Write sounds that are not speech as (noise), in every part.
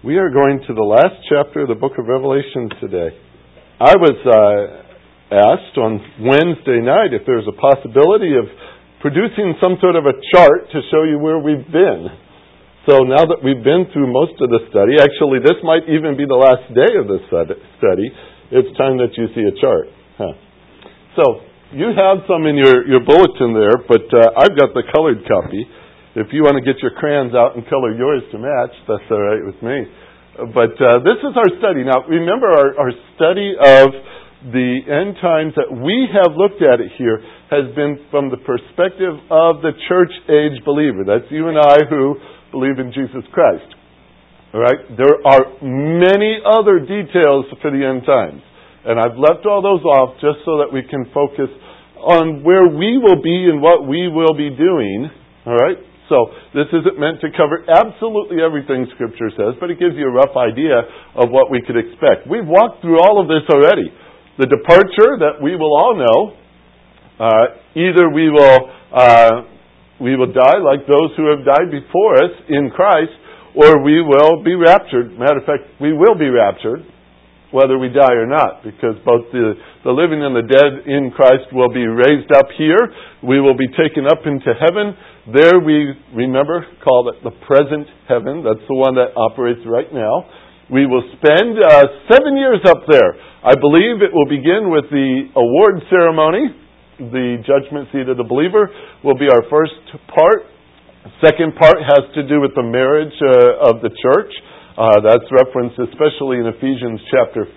We are going to the last chapter of the book of Revelation today. I was uh, asked on Wednesday night if there's a possibility of producing some sort of a chart to show you where we've been. So now that we've been through most of the study, actually, this might even be the last day of the study, it's time that you see a chart. Huh. So you have some in your, your bulletin there, but uh, I've got the colored copy. If you want to get your crayons out and color yours to match, that's all right with me. But uh, this is our study. Now, remember, our, our study of the end times that we have looked at it here has been from the perspective of the church age believer. That's you and I who believe in Jesus Christ. All right? There are many other details for the end times. And I've left all those off just so that we can focus on where we will be and what we will be doing. All right? So this isn't meant to cover absolutely everything Scripture says, but it gives you a rough idea of what we could expect. We've walked through all of this already. The departure that we will all know, uh, either we will uh, we will die like those who have died before us in Christ, or we will be raptured. Matter of fact, we will be raptured whether we die or not, because both the, the living and the dead in Christ will be raised up here. We will be taken up into heaven. There we, remember, call it the present heaven. That's the one that operates right now. We will spend uh, seven years up there. I believe it will begin with the award ceremony. The judgment seat of the believer will be our first part. Second part has to do with the marriage uh, of the church. Uh, that's referenced especially in Ephesians chapter 5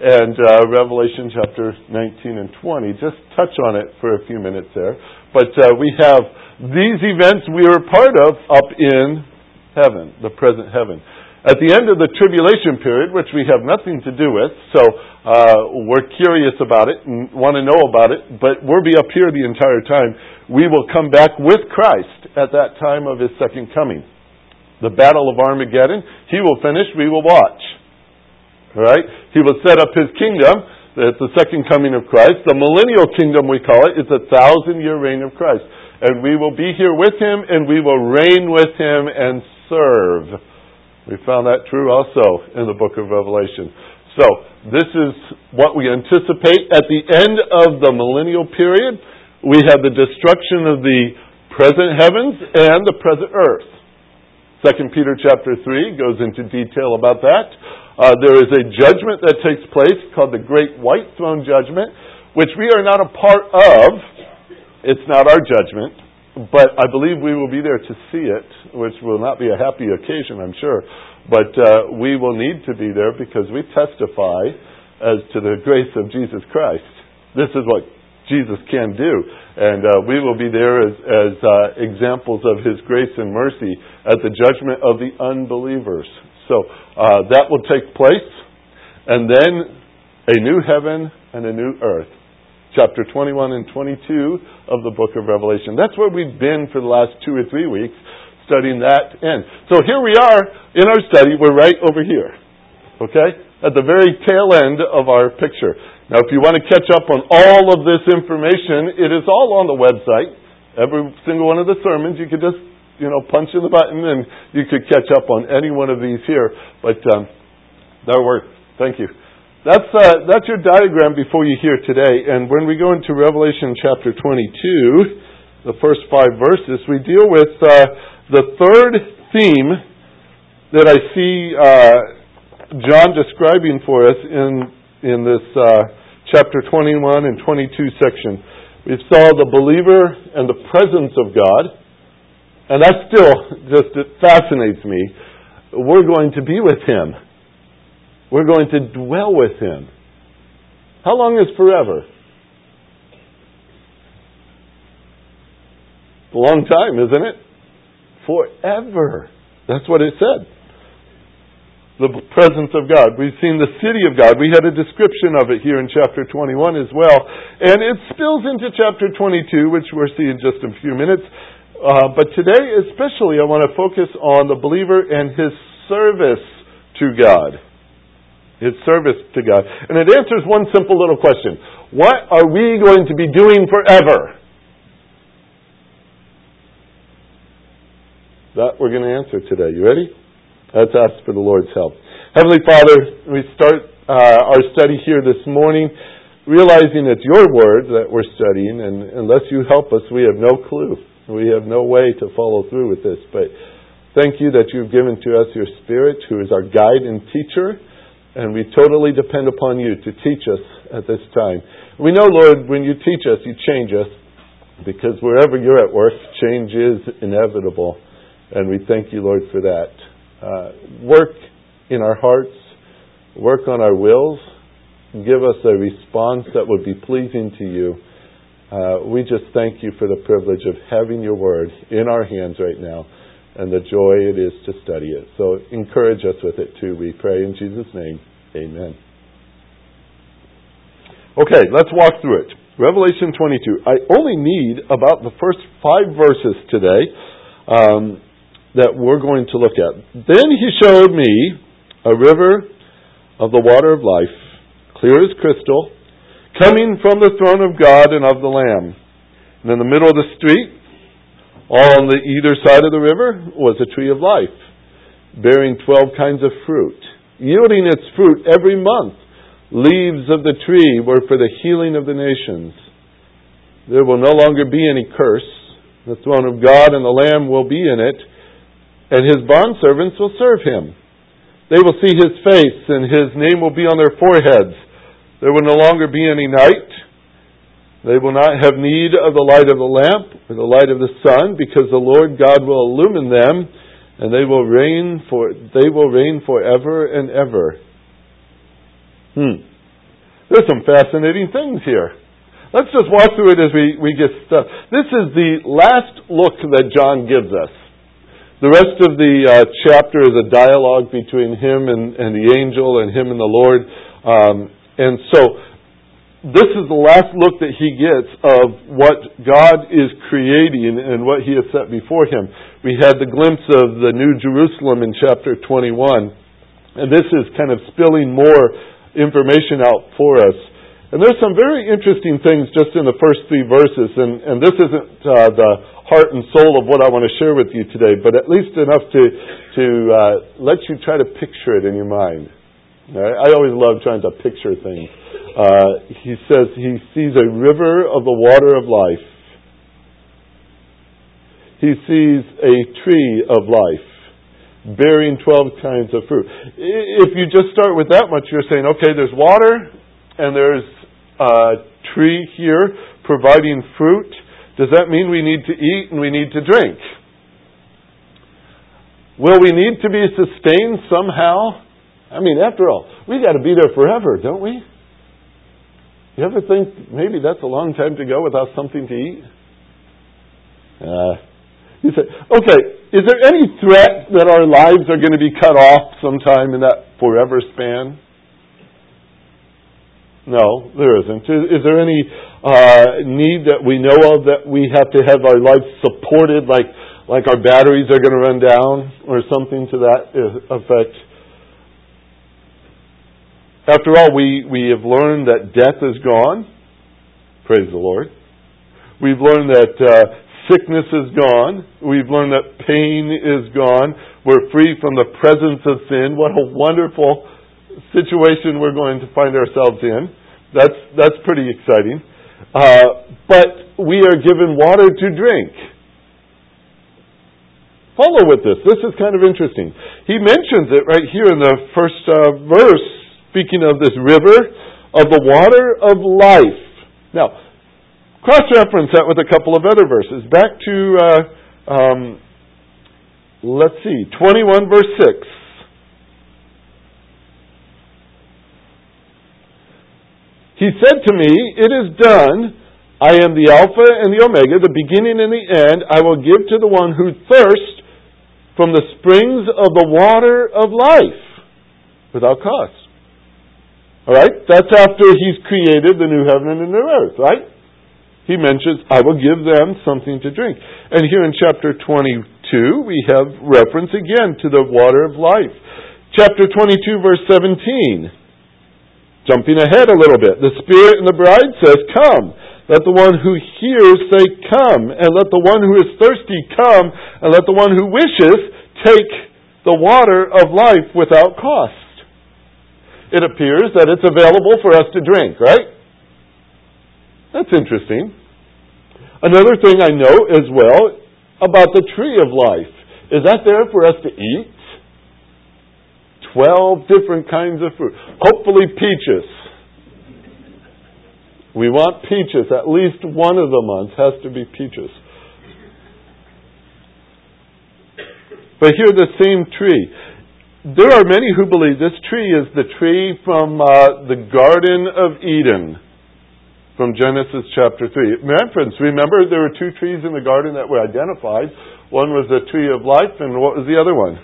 and uh, Revelation chapter 19 and 20. Just touch on it for a few minutes there. But uh, we have these events we are part of up in heaven, the present heaven. At the end of the tribulation period, which we have nothing to do with, so uh, we're curious about it and want to know about it, but we'll be up here the entire time. We will come back with Christ at that time of his second coming the battle of Armageddon. He will finish, we will watch. All right? He will set up his kingdom. It's the second coming of Christ. The millennial kingdom, we call it, is a thousand year reign of Christ. And we will be here with him and we will reign with him and serve. We found that true also in the book of Revelation. So, this is what we anticipate at the end of the millennial period. We have the destruction of the present heavens and the present earth. Second Peter chapter 3 goes into detail about that. Uh, there is a judgment that takes place called the Great White Throne Judgment, which we are not a part of. It's not our judgment, but I believe we will be there to see it, which will not be a happy occasion, I'm sure. But uh, we will need to be there because we testify as to the grace of Jesus Christ. This is what Jesus can do. And uh, we will be there as, as uh, examples of His grace and mercy at the judgment of the unbelievers. So uh, that will take place. And then a new heaven and a new earth. Chapter 21 and 22 of the book of Revelation. That's where we've been for the last two or three weeks, studying that end. So here we are in our study. We're right over here. Okay? At the very tail end of our picture. Now, if you want to catch up on all of this information, it is all on the website. Every single one of the sermons, you could just, you know, punch in the button and you could catch up on any one of these here. But um, that works. Thank you. That's uh, that's your diagram before you hear today. And when we go into Revelation chapter 22, the first five verses, we deal with uh, the third theme that I see uh, John describing for us in in this uh, chapter 21 and 22 section. We saw the believer and the presence of God, and that still just fascinates me. We're going to be with Him. We're going to dwell with Him. How long is forever? a long time, isn't it? Forever. That's what it said the presence of God. We've seen the city of God. We had a description of it here in chapter 21 as well. And it spills into chapter 22, which we'll see in just a few minutes. Uh, but today, especially, I want to focus on the believer and his service to God. His service to God. And it answers one simple little question What are we going to be doing forever? That we're going to answer today. You ready? Let's ask for the Lord's help. Heavenly Father, we start uh, our study here this morning realizing it's your word that we're studying, and unless you help us, we have no clue. We have no way to follow through with this. But thank you that you've given to us your Spirit, who is our guide and teacher, and we totally depend upon you to teach us at this time. We know, Lord, when you teach us, you change us, because wherever you're at work, change is inevitable. And we thank you, Lord, for that. Uh, work in our hearts, work on our wills, give us a response that would be pleasing to you. Uh, we just thank you for the privilege of having your word in our hands right now and the joy it is to study it. So encourage us with it too, we pray in Jesus' name. Amen. Okay, let's walk through it. Revelation 22. I only need about the first five verses today um, that we're going to look at. Then he showed me a river of the water of life clear as crystal, coming from the throne of God and of the Lamb. And in the middle of the street, on the either side of the river, was a tree of life, bearing twelve kinds of fruit, yielding its fruit every month. Leaves of the tree were for the healing of the nations. There will no longer be any curse. The throne of God and the Lamb will be in it, and his bondservants will serve him. They will see his face, and his name will be on their foreheads. There will no longer be any night. They will not have need of the light of the lamp or the light of the sun, because the Lord God will illumine them, and they will reign for they will reign forever and ever. Hmm. There's some fascinating things here. Let's just walk through it as we, we get stuck. This is the last look that John gives us. The rest of the uh, chapter is a dialogue between him and, and the angel and him and the Lord. Um, and so this is the last look that he gets of what God is creating and what he has set before him. We had the glimpse of the New Jerusalem in chapter 21, and this is kind of spilling more information out for us. And there's some very interesting things just in the first three verses, and, and this isn't uh, the heart and soul of what I want to share with you today, but at least enough to, to uh, let you try to picture it in your mind. I always love trying to picture things. Uh, he says he sees a river of the water of life. He sees a tree of life bearing 12 kinds of fruit. If you just start with that much, you're saying, okay, there's water and there's a tree here providing fruit. Does that mean we need to eat and we need to drink? Will we need to be sustained somehow? I mean, after all, we got to be there forever, don't we? You ever think maybe that's a long time to go without something to eat? Uh, you say, okay, is there any threat that our lives are going to be cut off sometime in that forever span? No, there isn't. Is, is there any uh, need that we know of that we have to have our lives supported, like like our batteries are going to run down, or something to that effect? After all, we, we have learned that death is gone. Praise the Lord. We've learned that uh, sickness is gone. We've learned that pain is gone. We're free from the presence of sin. What a wonderful situation we're going to find ourselves in. That's, that's pretty exciting. Uh, but we are given water to drink. Follow with this. This is kind of interesting. He mentions it right here in the first uh, verse speaking of this river of the water of life. Now, cross reference that with a couple of other verses. Back to, uh, um, let's see, 21 verse 6. He said to me, It is done. I am the Alpha and the Omega, the beginning and the end. I will give to the one who thirsts from the springs of the water of life without cost. All right? That's after he's created the new heaven and the new earth, right? He mentions, I will give them something to drink. And here in chapter 22, we have reference again to the water of life. Chapter 22, verse 17. Jumping ahead a little bit. The Spirit and the bride says, Come. Let the one who hears say, Come. And let the one who is thirsty come. And let the one who wishes take the water of life without cost. It appears that it's available for us to drink, right? That's interesting. Another thing I know as well about the tree of life is that there for us to eat? Twelve different kinds of fruit. Hopefully, peaches. We want peaches. At least one of the months has to be peaches. But here, the same tree. There are many who believe this tree is the tree from uh, the Garden of Eden, from Genesis chapter 3. friends, remember there were two trees in the garden that were identified. One was the tree of life, and what was the other one?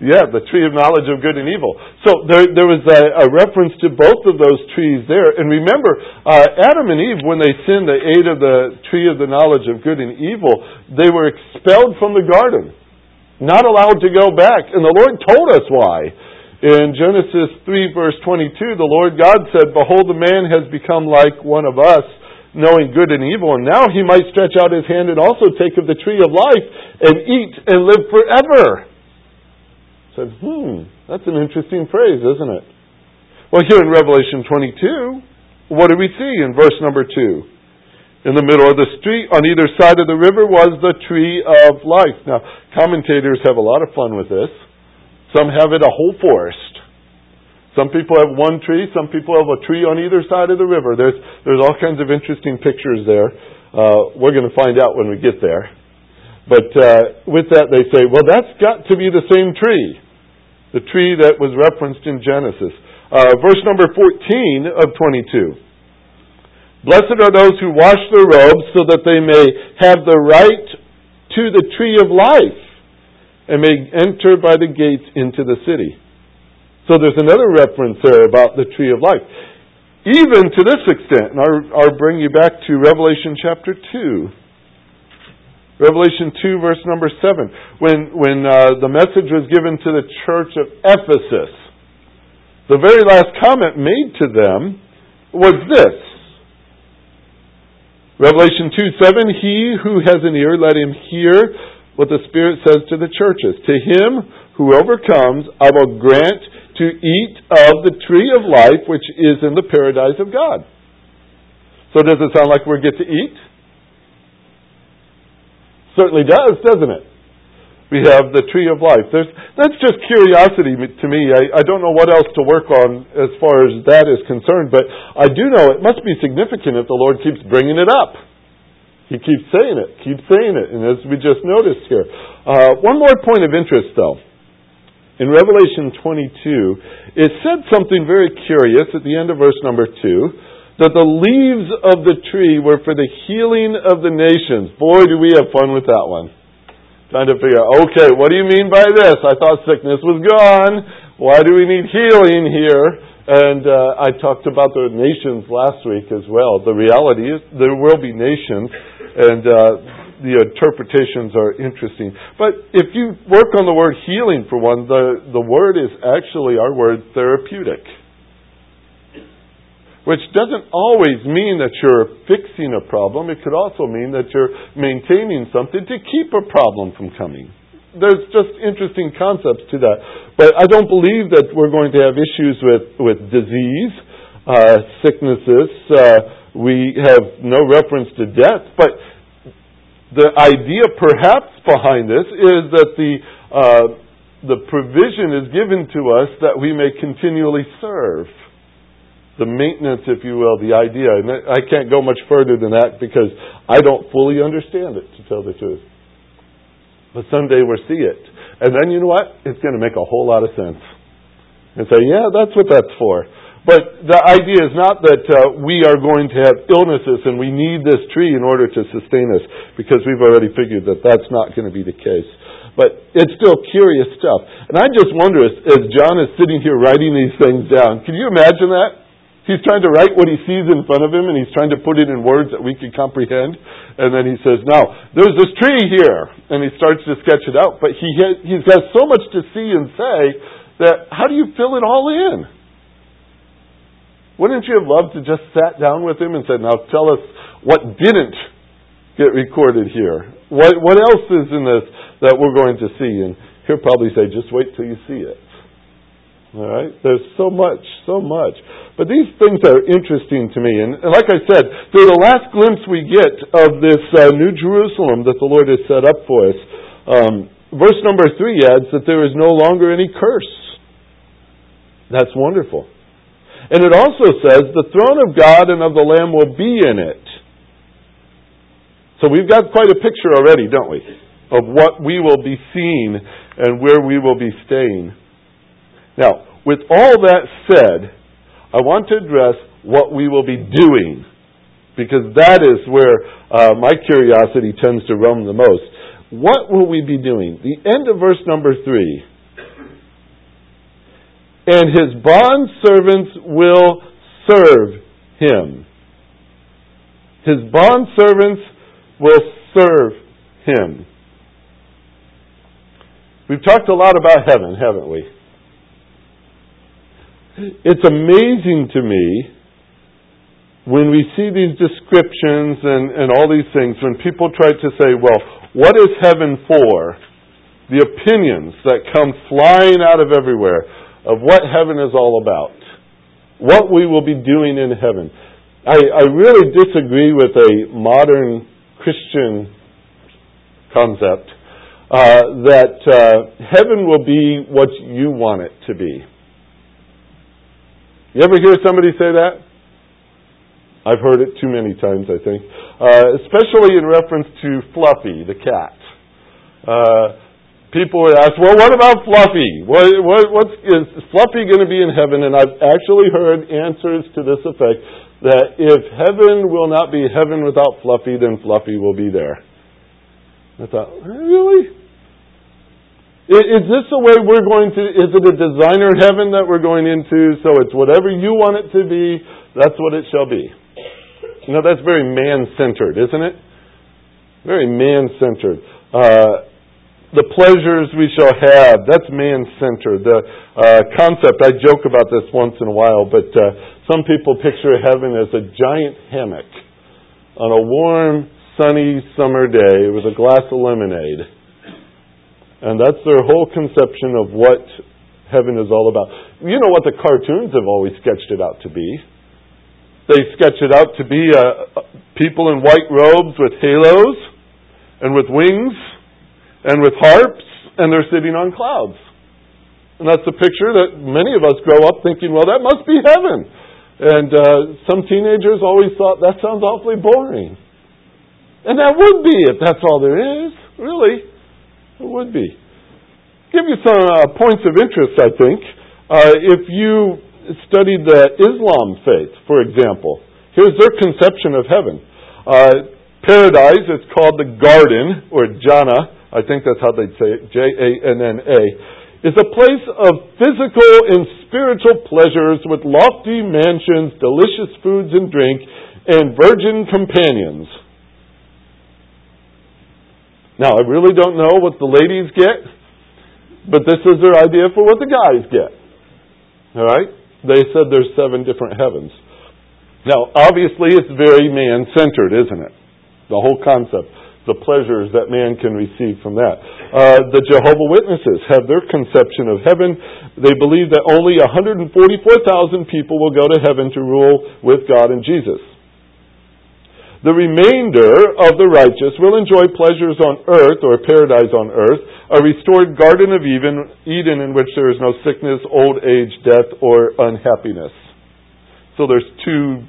Yeah, the tree of knowledge of good and evil. So there, there was a, a reference to both of those trees there. And remember, uh, Adam and Eve, when they sinned, they ate of the tree of the knowledge of good and evil. They were expelled from the garden, not allowed to go back. And the Lord told us why. In Genesis 3, verse 22, the Lord God said, Behold, the man has become like one of us, knowing good and evil, and now he might stretch out his hand and also take of the tree of life and eat and live forever said, hmm, that's an interesting phrase, isn't it? Well, here in Revelation 22, what do we see in verse number 2? In the middle of the street, on either side of the river, was the tree of life. Now, commentators have a lot of fun with this. Some have it a whole forest. Some people have one tree. Some people have a tree on either side of the river. There's, there's all kinds of interesting pictures there. Uh, we're going to find out when we get there. But uh, with that, they say, well, that's got to be the same tree the tree that was referenced in Genesis. Uh, verse number 14 of 22. Blessed are those who wash their robes so that they may have the right to the tree of life and may enter by the gates into the city. So there's another reference there about the tree of life. Even to this extent, and I'll, I'll bring you back to Revelation chapter 2. Revelation 2, verse number 7, when, when uh, the message was given to the church of Ephesus, the very last comment made to them was this. Revelation 2 7, He who has an ear, let him hear what the Spirit says to the churches. To him who overcomes, I will grant to eat of the tree of life which is in the paradise of God. So does it sound like we get to eat? Certainly does, doesn't it? We have the tree of life. There's, that's just curiosity to me. I, I don't know what else to work on as far as that is concerned, but I do know it must be significant if the Lord keeps bringing it up. He keeps saying it, keeps saying it, and as we just noticed here. Uh, one more point of interest, though. In Revelation 22, it said something very curious at the end of verse number 2 that the leaves of the tree were for the healing of the nations. Boy, do we have fun with that one. Trying to figure out, okay, what do you mean by this? I thought sickness was gone. Why do we need healing here? And uh, I talked about the nations last week as well. The reality is there will be nations, and uh, the interpretations are interesting. But if you work on the word healing for one, the, the word is actually our word therapeutic which doesn't always mean that you're fixing a problem. It could also mean that you're maintaining something to keep a problem from coming. There's just interesting concepts to that. But I don't believe that we're going to have issues with, with disease, uh, sicknesses. Uh, we have no reference to death. But the idea perhaps behind this is that the, uh, the provision is given to us that we may continually serve the maintenance, if you will, the idea. And I can't go much further than that because I don't fully understand it, to tell the truth. But someday we'll see it. And then you know what? It's going to make a whole lot of sense. And say, yeah, that's what that's for. But the idea is not that uh, we are going to have illnesses and we need this tree in order to sustain us, because we've already figured that that's not going to be the case. But it's still curious stuff. And I just wonder, as, as John is sitting here writing these things down, can you imagine that? He's trying to write what he sees in front of him and he's trying to put it in words that we can comprehend. And then he says, now, there's this tree here. And he starts to sketch it out. But he he's got so much to see and say that how do you fill it all in? Wouldn't you have loved to just sat down with him and said, now tell us what didn't get recorded here? What, what else is in this that we're going to see? And he'll probably say, just wait till you see it. All right? There's so much, so much. But these things are interesting to me. And, and like I said, they're the last glimpse we get of this uh, New Jerusalem that the Lord has set up for us. Um, verse number three adds that there is no longer any curse. That's wonderful. And it also says the throne of God and of the Lamb will be in it. So we've got quite a picture already, don't we, of what we will be seeing and where we will be staying. Now, with all that said, I want to address what we will be doing, because that is where uh, my curiosity tends to roam the most. What will we be doing? The end of verse number three. And his bond servants will serve him. His bond servants will serve him. We've talked a lot about heaven, haven't we? It's amazing to me when we see these descriptions and, and all these things, when people try to say, well, what is heaven for? The opinions that come flying out of everywhere of what heaven is all about, what we will be doing in heaven. I, I really disagree with a modern Christian concept uh, that uh, heaven will be what you want it to be. You ever hear somebody say that? I've heard it too many times, I think, uh, especially in reference to Fluffy, the cat. Uh, people would ask, "Well, what about Fluffy? What, what, what's is Fluffy going to be in heaven?" And I've actually heard answers to this effect: that if heaven will not be heaven without Fluffy, then Fluffy will be there. I thought, really? Is this the way we're going to, is it a designer heaven that we're going into, so it's whatever you want it to be, that's what it shall be? You know, that's very man-centered, isn't it? Very man-centered. Uh, the pleasures we shall have, that's man-centered. The uh, concept, I joke about this once in a while, but uh, some people picture heaven as a giant hammock on a warm, sunny summer day with a glass of lemonade and that's their whole conception of what heaven is all about. You know what the cartoons have always sketched it out to be. They sketch it out to be uh, people in white robes with halos and with wings and with harps, and they're sitting on clouds. And that's the picture that many of us grow up thinking, well, that must be heaven. And uh, some teenagers always thought that sounds awfully boring. And that would be if that's all there is, really. It would be. Give you some uh, points of interest, I think. Uh, if you studied the Islam faith, for example, here's their conception of heaven. Uh, paradise, it's called the garden, or Jannah, I think that's how they'd say it, J A N N A, is a place of physical and spiritual pleasures with lofty mansions, delicious foods and drink, and virgin companions. Now, I really don't know what the ladies get, but this is their idea for what the guys get. All right? They said there's seven different heavens. Now, obviously, it's very man centered, isn't it? The whole concept, the pleasures that man can receive from that. Uh, the Jehovah Witnesses have their conception of heaven. They believe that only 144,000 people will go to heaven to rule with God and Jesus. The remainder of the righteous will enjoy pleasures on earth, or paradise on earth, a restored Garden of Eden, in which there is no sickness, old age, death, or unhappiness. So there's two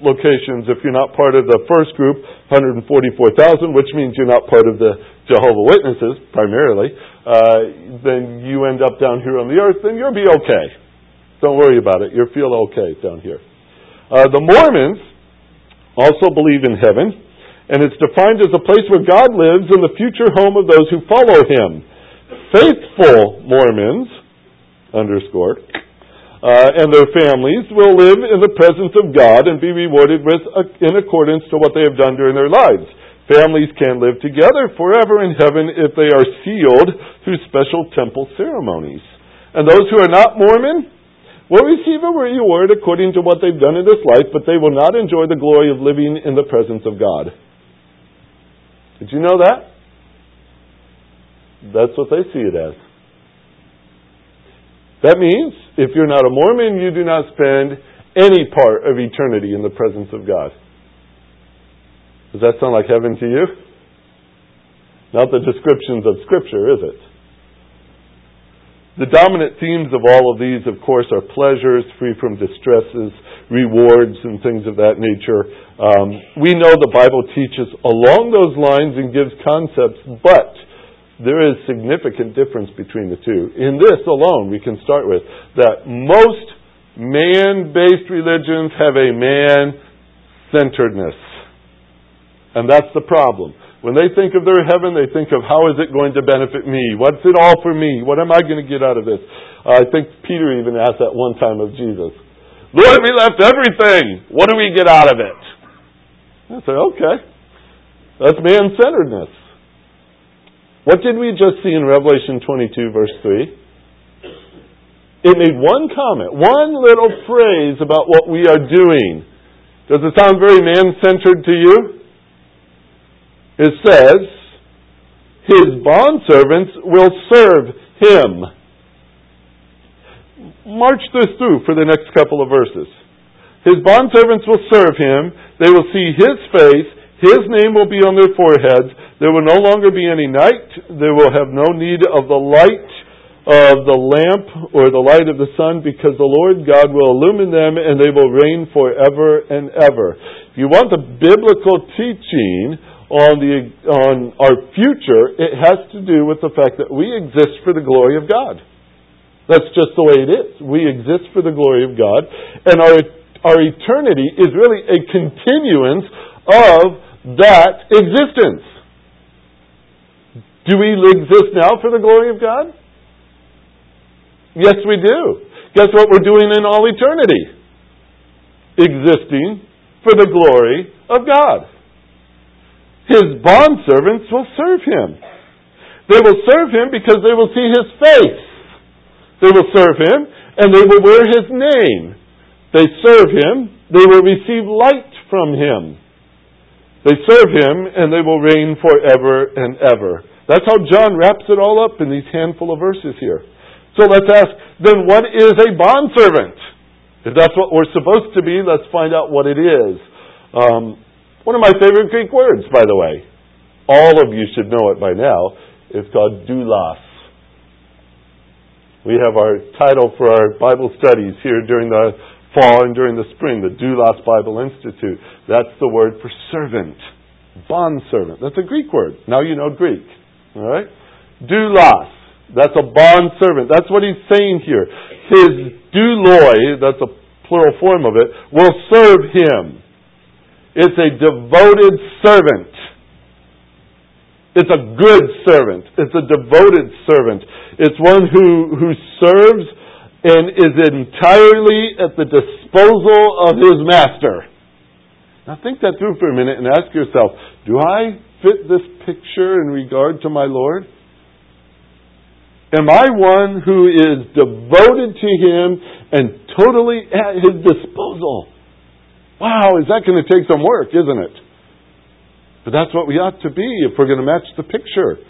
locations. If you're not part of the first group, 144,000, which means you're not part of the Jehovah Witnesses, primarily, uh, then you end up down here on the earth, then you'll be okay. Don't worry about it. You'll feel okay down here. Uh, the Mormons also believe in heaven, and it's defined as a place where God lives and the future home of those who follow Him. Faithful Mormons, underscore, uh, and their families will live in the presence of God and be rewarded with uh, in accordance to what they have done during their lives. Families can live together forever in heaven if they are sealed through special temple ceremonies. And those who are not Mormon will receive a reward according to what they've done in this life, but they will not enjoy the glory of living in the presence of God. Did you know that? That's what they see it as. That means if you're not a Mormon, you do not spend any part of eternity in the presence of God. Does that sound like heaven to you? Not the descriptions of Scripture, is it? The dominant themes of all of these, of course, are pleasures free from distresses, rewards, and things of that nature. Um, we know the Bible teaches along those lines and gives concepts, but there is significant difference between the two. In this alone, we can start with that most man-based religions have a man-centeredness. And that's the problem. When they think of their heaven, they think of how is it going to benefit me? What's it all for me? What am I going to get out of this? Uh, I think Peter even asked that one time of Jesus. Lord, we left everything. What do we get out of it? I say, okay. That's man centeredness. What did we just see in Revelation 22, verse 3? It made one comment, one little phrase about what we are doing. Does it sound very man centered to you? It says, His bondservants will serve Him. March this through for the next couple of verses. His bondservants will serve Him. They will see His face. His name will be on their foreheads. There will no longer be any night. They will have no need of the light of the lamp or the light of the sun because the Lord God will illumine them and they will reign forever and ever. If you want the biblical teaching on the on our future, it has to do with the fact that we exist for the glory of God. That's just the way it is. We exist for the glory of God, and our our eternity is really a continuance of that existence. Do we exist now for the glory of God? Yes, we do. Guess what we're doing in all eternity? Existing for the glory of God. His bondservants will serve him. They will serve him because they will see his face. They will serve him and they will wear his name. They serve him, they will receive light from him. They serve him and they will reign forever and ever. That's how John wraps it all up in these handful of verses here. So let's ask, then what is a bondservant? If that's what we're supposed to be, let's find out what it is. Um, one of my favorite Greek words, by the way. All of you should know it by now. It's called doulos. We have our title for our Bible studies here during the fall and during the spring, the Doulos Bible Institute. That's the word for servant, bond servant. That's a Greek word. Now you know Greek. All right? Doulos. That's a bond servant. That's what he's saying here. His douloi, that's a plural form of it, will serve him. It's a devoted servant. It's a good servant. It's a devoted servant. It's one who, who serves and is entirely at the disposal of his master. Now think that through for a minute and ask yourself, do I fit this picture in regard to my Lord? Am I one who is devoted to Him and totally at His disposal? Wow, is that going to take some work, isn't it? But that's what we ought to be if we're going to match the picture.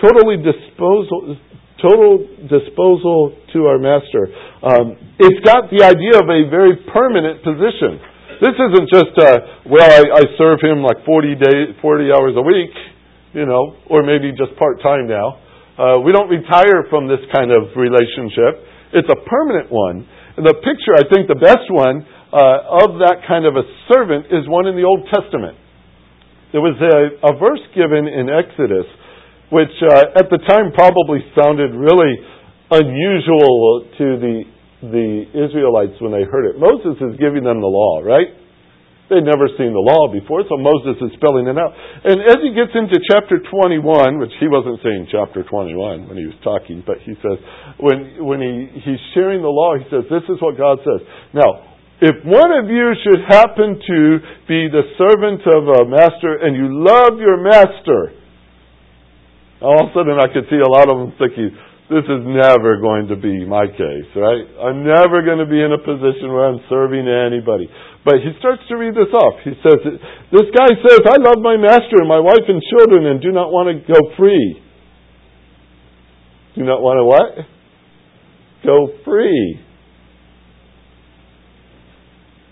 Totally disposal, total disposal to our Master. Um, it's got the idea of a very permanent position. This isn't just, uh, well, I, I serve him like 40 days, 40 hours a week, you know, or maybe just part time now. Uh, we don't retire from this kind of relationship. It's a permanent one. And the picture, I think, the best one uh, of that kind of a servant is one in the Old Testament. There was a, a verse given in Exodus, which uh, at the time probably sounded really unusual to the the Israelites when they heard it. Moses is giving them the law, right? They'd never seen the law before, so Moses is spelling it out. And as he gets into chapter 21, which he wasn't saying chapter 21 when he was talking, but he says, when, when he, he's sharing the law, he says, this is what God says. Now, if one of you should happen to be the servant of a master and you love your master, all of a sudden I could see a lot of them thinking, this is never going to be my case, right? I'm never going to be in a position where I'm serving anybody. But he starts to read this off. He says, This guy says, I love my master and my wife and children and do not want to go free. Do not want to what? Go free.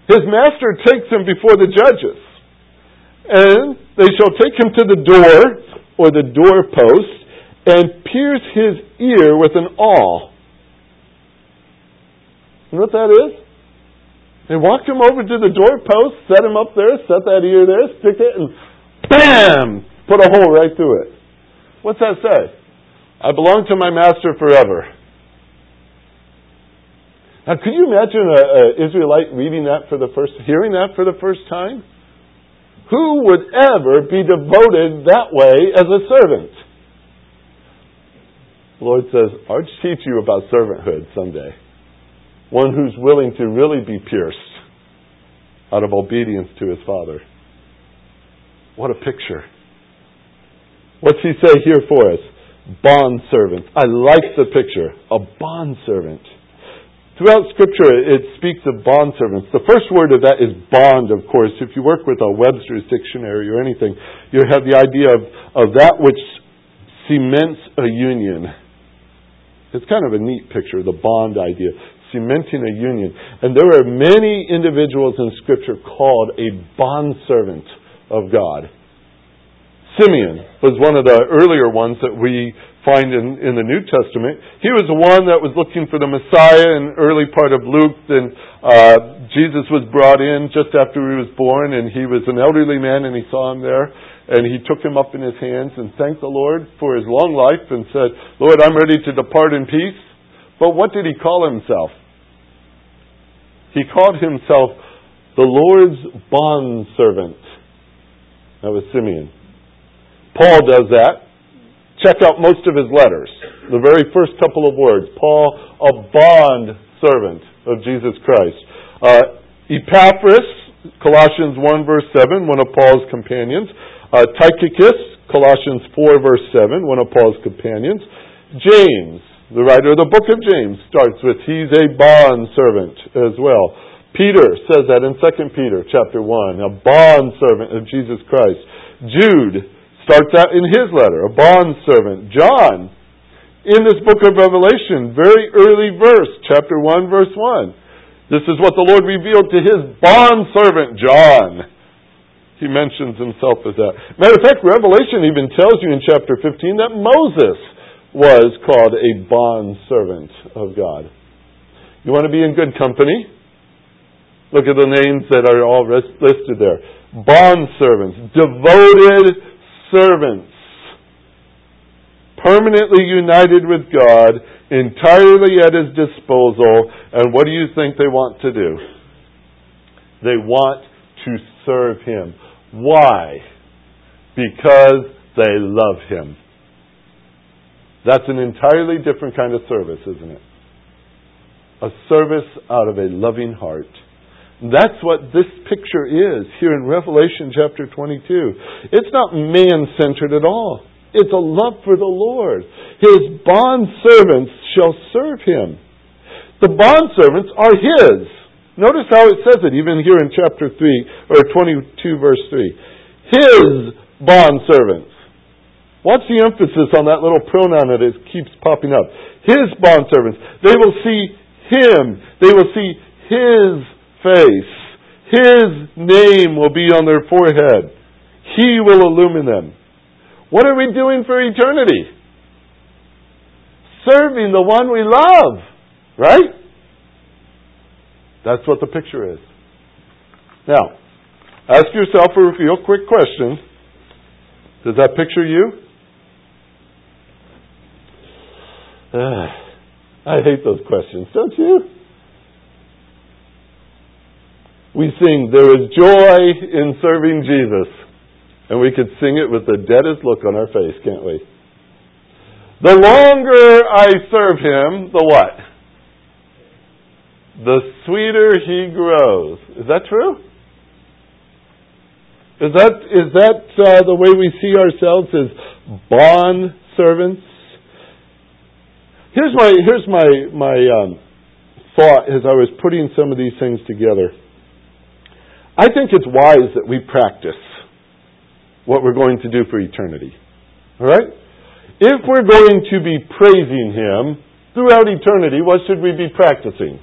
His master takes him before the judges, and they shall take him to the door or the doorpost and pierce his ear with an awl. You know what that is? They walked him over to the doorpost, set him up there, set that ear there, stick it, and BAM! Put a hole right through it. What's that say? I belong to my master forever. Now, could you imagine an Israelite reading that for the first, hearing that for the first time? Who would ever be devoted that way as a servant? The Lord says, I'll teach you about servanthood someday. One who's willing to really be pierced out of obedience to his Father. What a picture. What's he say here for us? Bond servant. I like the picture. A bond servant. Throughout Scripture, it speaks of bond servants. The first word of that is bond, of course. If you work with a Webster's dictionary or anything, you have the idea of, of that which cements a union it's kind of a neat picture, the bond idea, cementing a union. And there are many individuals in Scripture called a bond servant of God. Simeon was one of the earlier ones that we find in, in the New Testament. He was the one that was looking for the Messiah in the early part of Luke. Then uh, Jesus was brought in just after he was born, and he was an elderly man, and he saw him there and he took him up in his hands and thanked the Lord for his long life and said, Lord, I'm ready to depart in peace. But what did he call himself? He called himself the Lord's bond servant. That was Simeon. Paul does that. Check out most of his letters. The very first couple of words. Paul, a bond servant of Jesus Christ. Uh, Epaphras, Colossians 1 verse 7, one of Paul's companions. Uh, Tychicus, Colossians 4, verse 7, one of Paul's companions. James, the writer of the book of James, starts with, he's a bond servant as well. Peter says that in 2 Peter chapter 1, a bond servant of Jesus Christ. Jude starts out in his letter, a bond servant. John, in this book of Revelation, very early verse, chapter 1, verse 1. This is what the Lord revealed to his bond servant, John he mentions himself as that. Matter of fact, Revelation even tells you in chapter 15 that Moses was called a bond servant of God. You want to be in good company? Look at the names that are all listed there. Bond servants, devoted servants, permanently united with God, entirely at His disposal. And what do you think they want to do? They want to serve Him. Why? Because they love Him. That's an entirely different kind of service, isn't it? A service out of a loving heart. That's what this picture is here in Revelation chapter 22. It's not man centered at all. It's a love for the Lord. His bond servants shall serve him. The bond servants are his. Notice how it says it even here in chapter 3, or 22, verse 3. His bond servants. What's the emphasis on that little pronoun that it keeps popping up? His bond servants. They will see him. They will see his face. His name will be on their forehead. He will illumine them. What are we doing for eternity? Serving the one we love. Right? That's what the picture is. Now, ask yourself a real quick question. Does that picture you? Uh, (sighs) I hate those questions, don't you? We sing, There is joy in serving Jesus. And we could sing it with the deadest look on our face, can't we? The longer I serve Him, the what? the sweeter he grows. Is that true? Is that is that uh, the way we see ourselves as bond servants? Here's my here's my my um, thought as I was putting some of these things together. I think it's wise that we practice what we're going to do for eternity. All right? If we're going to be praising Him throughout eternity, what should we be practicing?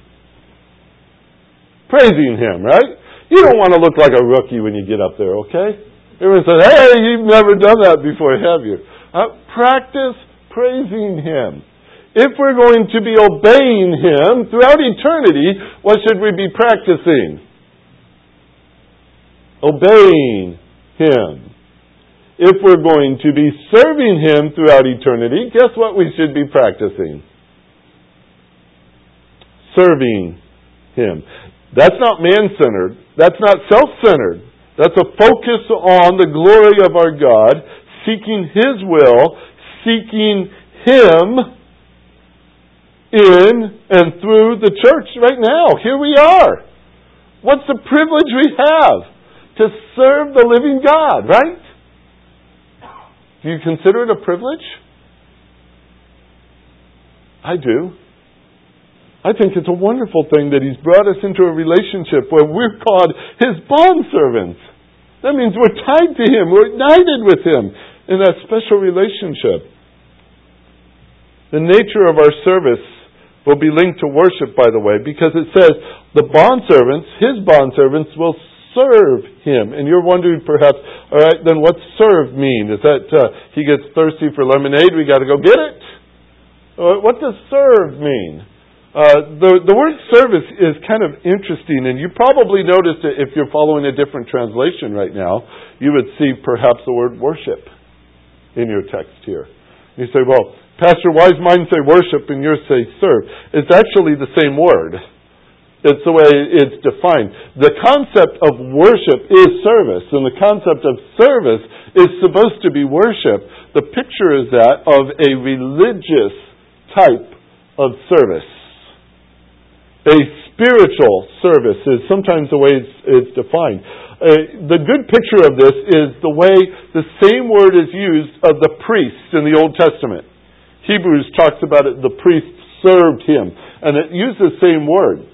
Praising Him, right? You don't want to look like a rookie when you get up there, okay? Everyone says, hey, you've never done that before, have you? Uh, practice praising Him. If we're going to be obeying Him throughout eternity, what should we be practicing? Obeying Him. If we're going to be serving Him throughout eternity, guess what we should be practicing? Serving Him. That's not man centered. That's not self centered. That's a focus on the glory of our God, seeking His will, seeking Him in and through the church right now. Here we are. What's the privilege we have to serve the living God, right? Do you consider it a privilege? I do. I think it's a wonderful thing that He's brought us into a relationship where we're called His bond servants. That means we're tied to Him, we're united with Him in that special relationship. The nature of our service will be linked to worship, by the way, because it says the bond servants, His bond servants, will serve Him. And you're wondering perhaps, all right, then what's serve mean? Is that uh, He gets thirsty for lemonade, we got to go get it? Uh, what does serve mean? Uh, the, the word service is kind of interesting, and you probably noticed it if you're following a different translation right now. You would see perhaps the word worship in your text here. You say, well, Pastor, why does mine say worship and yours say serve? It's actually the same word. It's the way it's defined. The concept of worship is service, and the concept of service is supposed to be worship. The picture is that of a religious type of service a spiritual service is sometimes the way it's, it's defined. Uh, the good picture of this is the way the same word is used of the priests in the Old Testament. Hebrews talks about it, the priests served him, and it used the same word.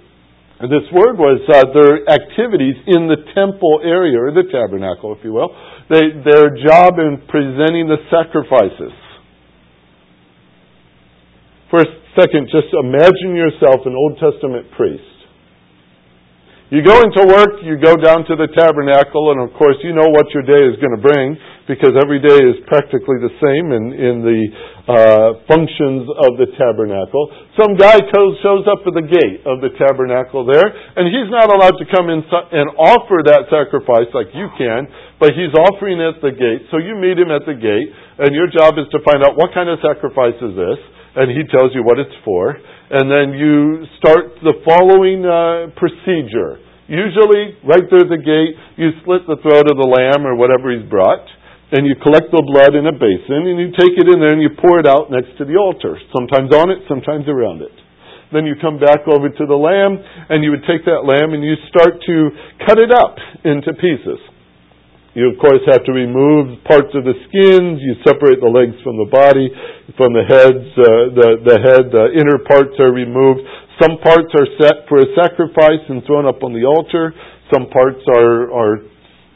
And this word was uh, their activities in the temple area, or the tabernacle, if you will. They, their job in presenting the sacrifices. First Second, just imagine yourself an Old Testament priest. You go into work, you go down to the tabernacle, and of course you know what your day is going to bring because every day is practically the same in, in the uh, functions of the tabernacle. Some guy shows up at the gate of the tabernacle there, and he's not allowed to come in and offer that sacrifice like you can, but he's offering it at the gate. So you meet him at the gate, and your job is to find out what kind of sacrifice is this and he tells you what it's for. And then you start the following uh, procedure. Usually, right at the gate, you slit the throat of the lamb or whatever he's brought, and you collect the blood in a basin, and you take it in there and you pour it out next to the altar. Sometimes on it, sometimes around it. Then you come back over to the lamb, and you would take that lamb and you start to cut it up into pieces. You, of course, have to remove parts of the skins. You separate the legs from the body, from the heads. Uh, the, the head, the inner parts are removed. Some parts are set for a sacrifice and thrown up on the altar. Some parts are, are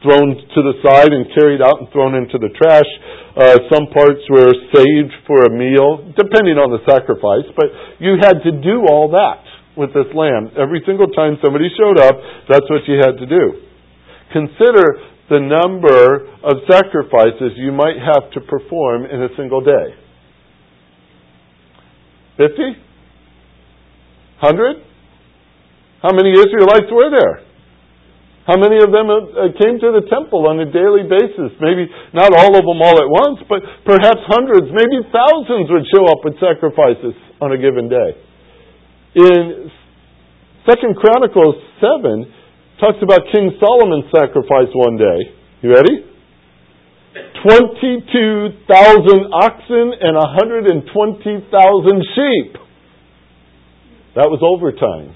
thrown to the side and carried out and thrown into the trash. Uh, some parts were saved for a meal, depending on the sacrifice. But you had to do all that with this lamb. Every single time somebody showed up, that's what you had to do. Consider the number of sacrifices you might have to perform in a single day? 50? 100? How many Israelites were there? How many of them uh, came to the temple on a daily basis? Maybe not all of them all at once, but perhaps hundreds, maybe thousands would show up with sacrifices on a given day. In Second Chronicles 7, talks about King Solomon's sacrifice one day. You ready? 22,000 oxen and 120,000 sheep. That was overtime.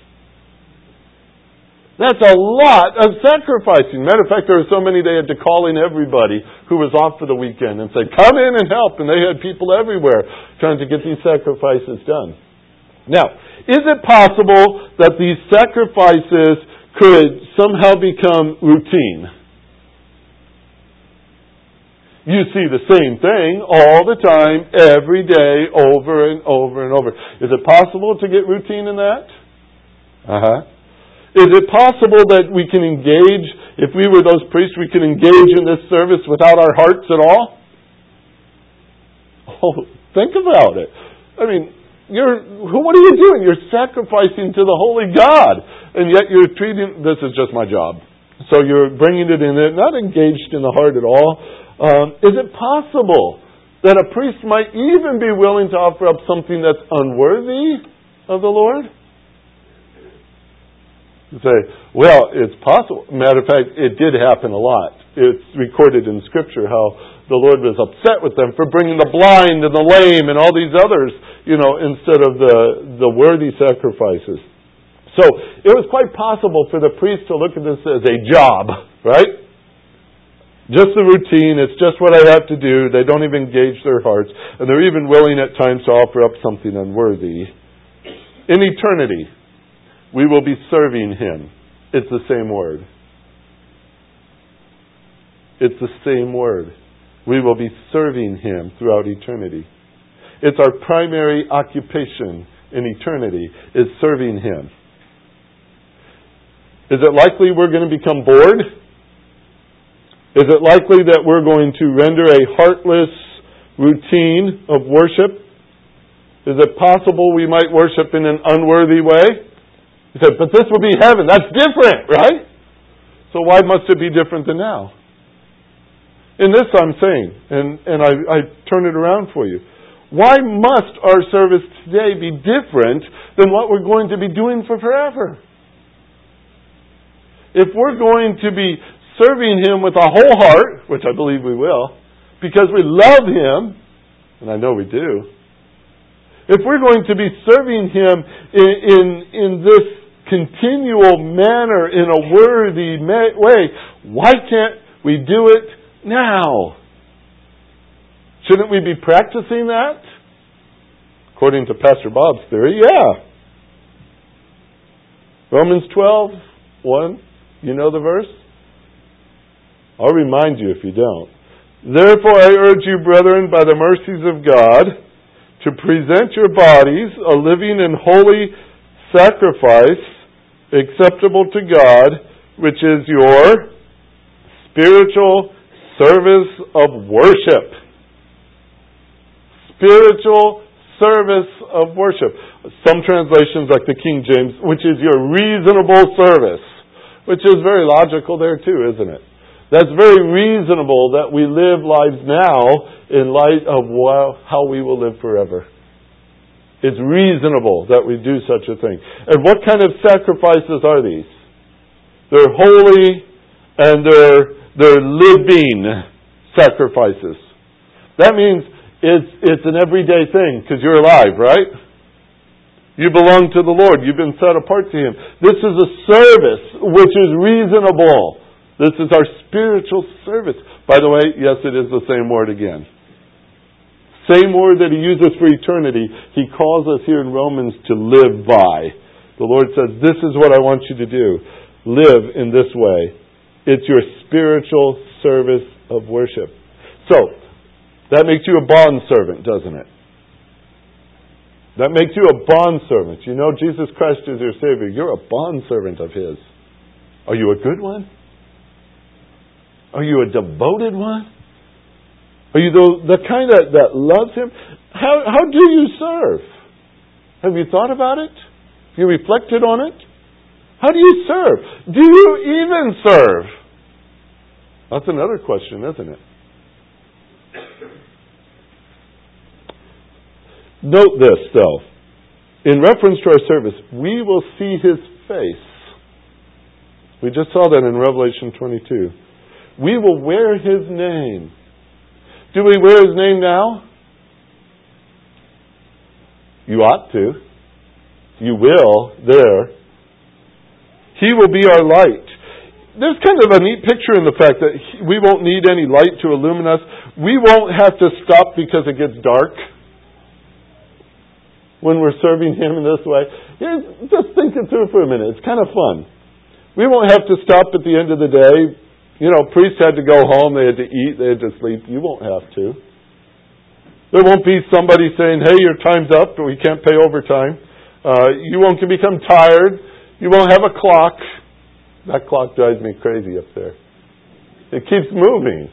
That's a lot of sacrificing. Matter of fact, there were so many they had to call in everybody who was off for the weekend and say, come in and help. And they had people everywhere trying to get these sacrifices done. Now, is it possible that these sacrifices could somehow become routine? You see the same thing all the time, every day, over and over and over. Is it possible to get routine in that? Uh huh. Is it possible that we can engage, if we were those priests, we can engage in this service without our hearts at all? (laughs) Oh, think about it. I mean, you're, what are you doing? You're sacrificing to the holy God. And yet you're treating, this is just my job. So you're bringing it in, not engaged in the heart at all. Um, is it possible that a priest might even be willing to offer up something that's unworthy of the Lord? You say, well, it's possible. Matter of fact, it did happen a lot. It's recorded in Scripture how the Lord was upset with them for bringing the blind and the lame and all these others, you know, instead of the, the worthy sacrifices. So it was quite possible for the priest to look at this as a job, right? Just the routine, it's just what I have to do. They don't even engage their hearts, and they're even willing at times to offer up something unworthy. In eternity, we will be serving Him. It's the same word. It's the same word. We will be serving Him throughout eternity. It's our primary occupation in eternity is serving Him. Is it likely we're going to become bored? Is it likely that we're going to render a heartless routine of worship? Is it possible we might worship in an unworthy way? He said, but this will be heaven. That's different, right? So why must it be different than now? In this I'm saying, and, and I, I turn it around for you. Why must our service today be different than what we're going to be doing for forever? If we're going to be serving Him with a whole heart, which I believe we will, because we love Him, and I know we do, if we're going to be serving Him in, in, in this continual manner in a worthy way, why can't we do it now? Shouldn't we be practicing that? According to Pastor Bob's theory, yeah. Romans 12, 1. You know the verse? I'll remind you if you don't. Therefore, I urge you, brethren, by the mercies of God, to present your bodies a living and holy sacrifice acceptable to God, which is your spiritual service of worship. Spiritual service of worship. Some translations, like the King James, which is your reasonable service, which is very logical there too, isn't it? That's very reasonable that we live lives now in light of how we will live forever. It's reasonable that we do such a thing. And what kind of sacrifices are these? They're holy and they're, they're living sacrifices. That means it's, it's an everyday thing because you're alive, right? You belong to the Lord. You've been set apart to Him. This is a service which is reasonable. This is our spiritual service. By the way, yes, it is the same word again. Same word that he uses for eternity, he calls us here in Romans to live by. The Lord says, This is what I want you to do. Live in this way. It's your spiritual service of worship. So, that makes you a bond servant, doesn't it? That makes you a bond servant. You know Jesus Christ is your Savior. You're a bond servant of His. Are you a good one? Are you a devoted one? Are you the, the kind that, that loves Him? How, how do you serve? Have you thought about it? Have you reflected on it? How do you serve? Do you even serve? That's another question, isn't it? Note this, though. In reference to our service, we will see His face. We just saw that in Revelation 22. We will wear His name. Do we wear his name now? You ought to. You will there. He will be our light. There's kind of a neat picture in the fact that we won't need any light to illumine us. We won't have to stop because it gets dark when we're serving Him in this way. Just think it through for a minute. It's kind of fun. We won't have to stop at the end of the day. You know, priests had to go home, they had to eat, they had to sleep. You won't have to. There won't be somebody saying, hey, your time's up, but we can't pay overtime. Uh, you won't become tired. You won't have a clock. That clock drives me crazy up there. It keeps moving.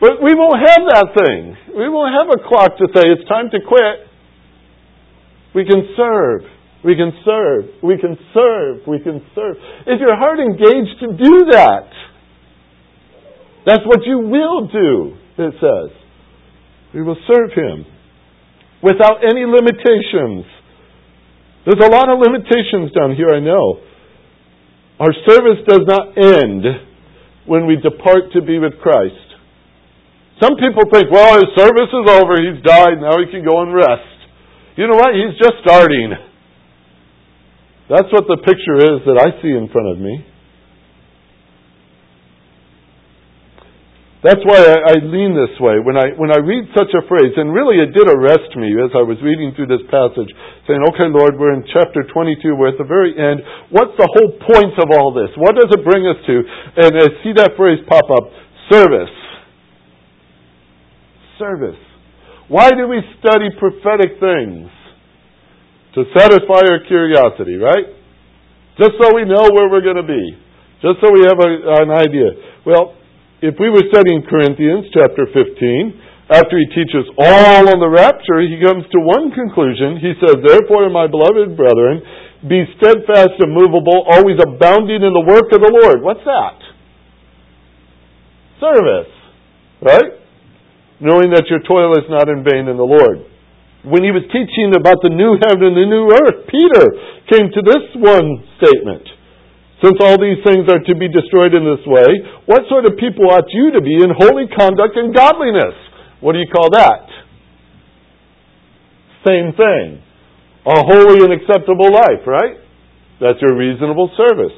But we won't have that thing. We won't have a clock to say it's time to quit. We can serve. We can serve. We can serve. We can serve. Is your heart engaged to do that? That's what you will do, it says. We will serve Him without any limitations. There's a lot of limitations down here, I know. Our service does not end when we depart to be with Christ. Some people think, well, his service is over, he's died, now he can go and rest. You know what? He's just starting. That's what the picture is that I see in front of me. That's why I, I, lean this way. When I, when I read such a phrase, and really it did arrest me as I was reading through this passage, saying, okay, Lord, we're in chapter 22, we're at the very end. What's the whole point of all this? What does it bring us to? And I see that phrase pop up, service. Service. Why do we study prophetic things? To satisfy our curiosity, right? Just so we know where we're going to be. Just so we have a, an idea. Well, if we were studying Corinthians chapter 15, after he teaches all on the rapture, he comes to one conclusion. He says, Therefore, my beloved brethren, be steadfast, immovable, always abounding in the work of the Lord. What's that? Service. Right? Knowing that your toil is not in vain in the Lord. When he was teaching about the new heaven and the new earth, Peter came to this one statement. Since all these things are to be destroyed in this way, what sort of people ought you to be in holy conduct and godliness? What do you call that? Same thing. A holy and acceptable life, right? That's your reasonable service.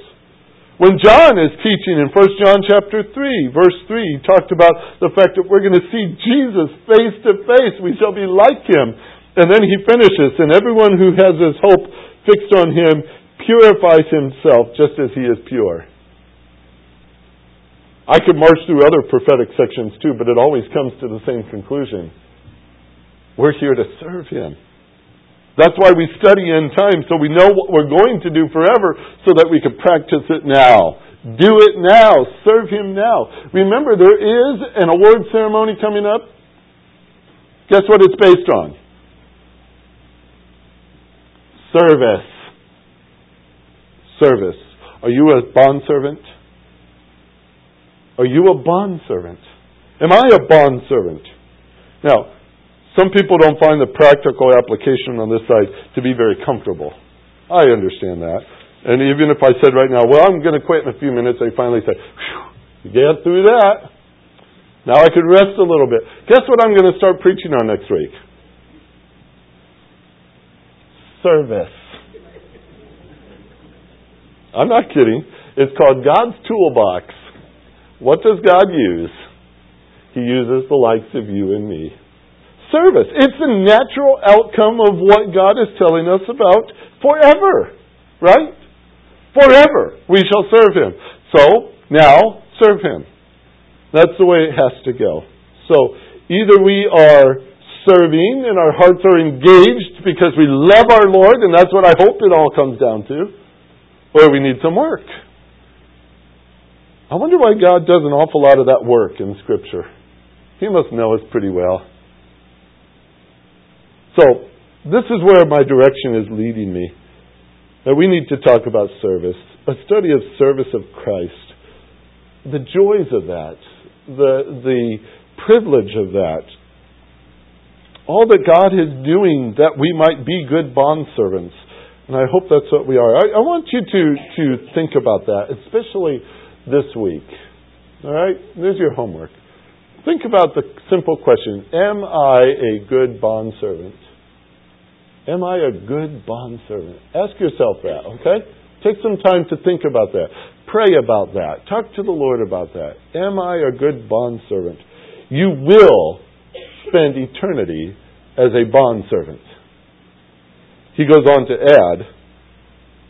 When John is teaching in 1 John chapter 3, verse 3, he talked about the fact that we're going to see Jesus face to face. We shall be like him. And then he finishes, and everyone who has his hope fixed on him purifies himself just as he is pure. I could march through other prophetic sections too, but it always comes to the same conclusion. We're here to serve him. That's why we study in time, so we know what we're going to do forever, so that we can practice it now. Do it now. Serve him now. Remember, there is an award ceremony coming up. Guess what it's based on? Service service. Are you a bond servant? Are you a bond servant? Am I a bond servant? Now, some people don't find the practical application on this side to be very comfortable. I understand that. And even if I said right now, well, I'm going to quit in a few minutes, they finally say, you get through that. Now I could rest a little bit. Guess what I'm going to start preaching on next week? Service. I'm not kidding. It's called God's Toolbox. What does God use? He uses the likes of you and me. Service. It's the natural outcome of what God is telling us about forever. Right? Forever. We shall serve Him. So, now, serve Him. That's the way it has to go. So, either we are serving and our hearts are engaged because we love our Lord, and that's what I hope it all comes down to or we need some work. I wonder why God does an awful lot of that work in Scripture. He must know us pretty well. So, this is where my direction is leading me. That we need to talk about service, a study of service of Christ, the joys of that, the, the privilege of that, all that God is doing that we might be good bond servants and I hope that's what we are. I, I want you to, to think about that, especially this week. All right? There's your homework. Think about the simple question Am I a good bond servant? Am I a good bond servant? Ask yourself that, okay? Take some time to think about that. Pray about that. Talk to the Lord about that. Am I a good bondservant? You will spend eternity as a bondservant. He goes on to add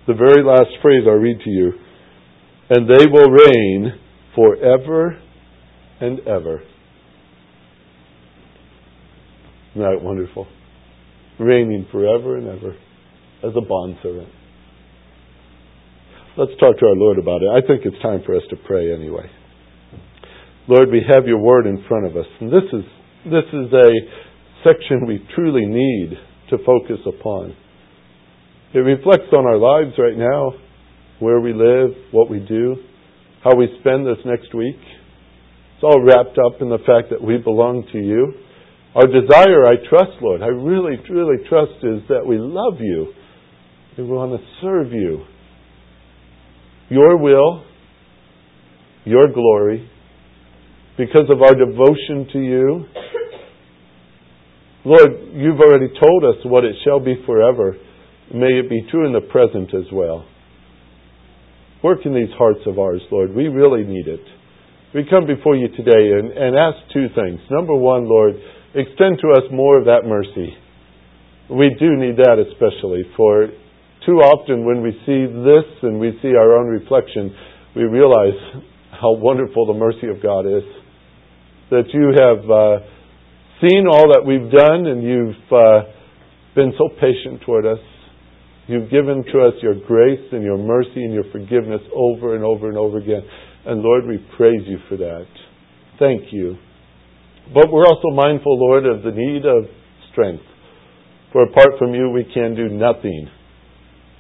the very last phrase I'll read to you, and they will reign forever and ever. Isn't that wonderful? Reigning forever and ever as a bondservant. Let's talk to our Lord about it. I think it's time for us to pray anyway. Lord, we have your word in front of us, and this is this is a section we truly need to focus upon. It reflects on our lives right now, where we live, what we do, how we spend this next week. It's all wrapped up in the fact that we belong to you. Our desire, I trust, Lord, I really, truly trust, is that we love you we want to serve you. Your will, your glory, because of our devotion to you. Lord, you've already told us what it shall be forever. May it be true in the present as well. Work in these hearts of ours, Lord. We really need it. We come before you today and, and ask two things. Number one, Lord, extend to us more of that mercy. We do need that especially, for too often when we see this and we see our own reflection, we realize how wonderful the mercy of God is. That you have uh, seen all that we've done and you've uh, been so patient toward us. You've given to us your grace and your mercy and your forgiveness over and over and over again. And Lord, we praise you for that. Thank you. But we're also mindful, Lord, of the need of strength. For apart from you, we can do nothing.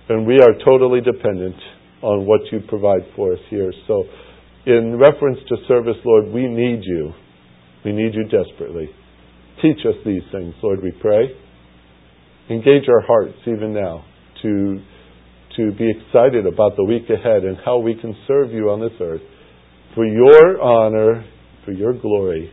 And we are totally dependent on what you provide for us here. So, in reference to service, Lord, we need you. We need you desperately. Teach us these things, Lord, we pray. Engage our hearts even now to, to be excited about the week ahead and how we can serve you on this earth. For your honor, for your glory,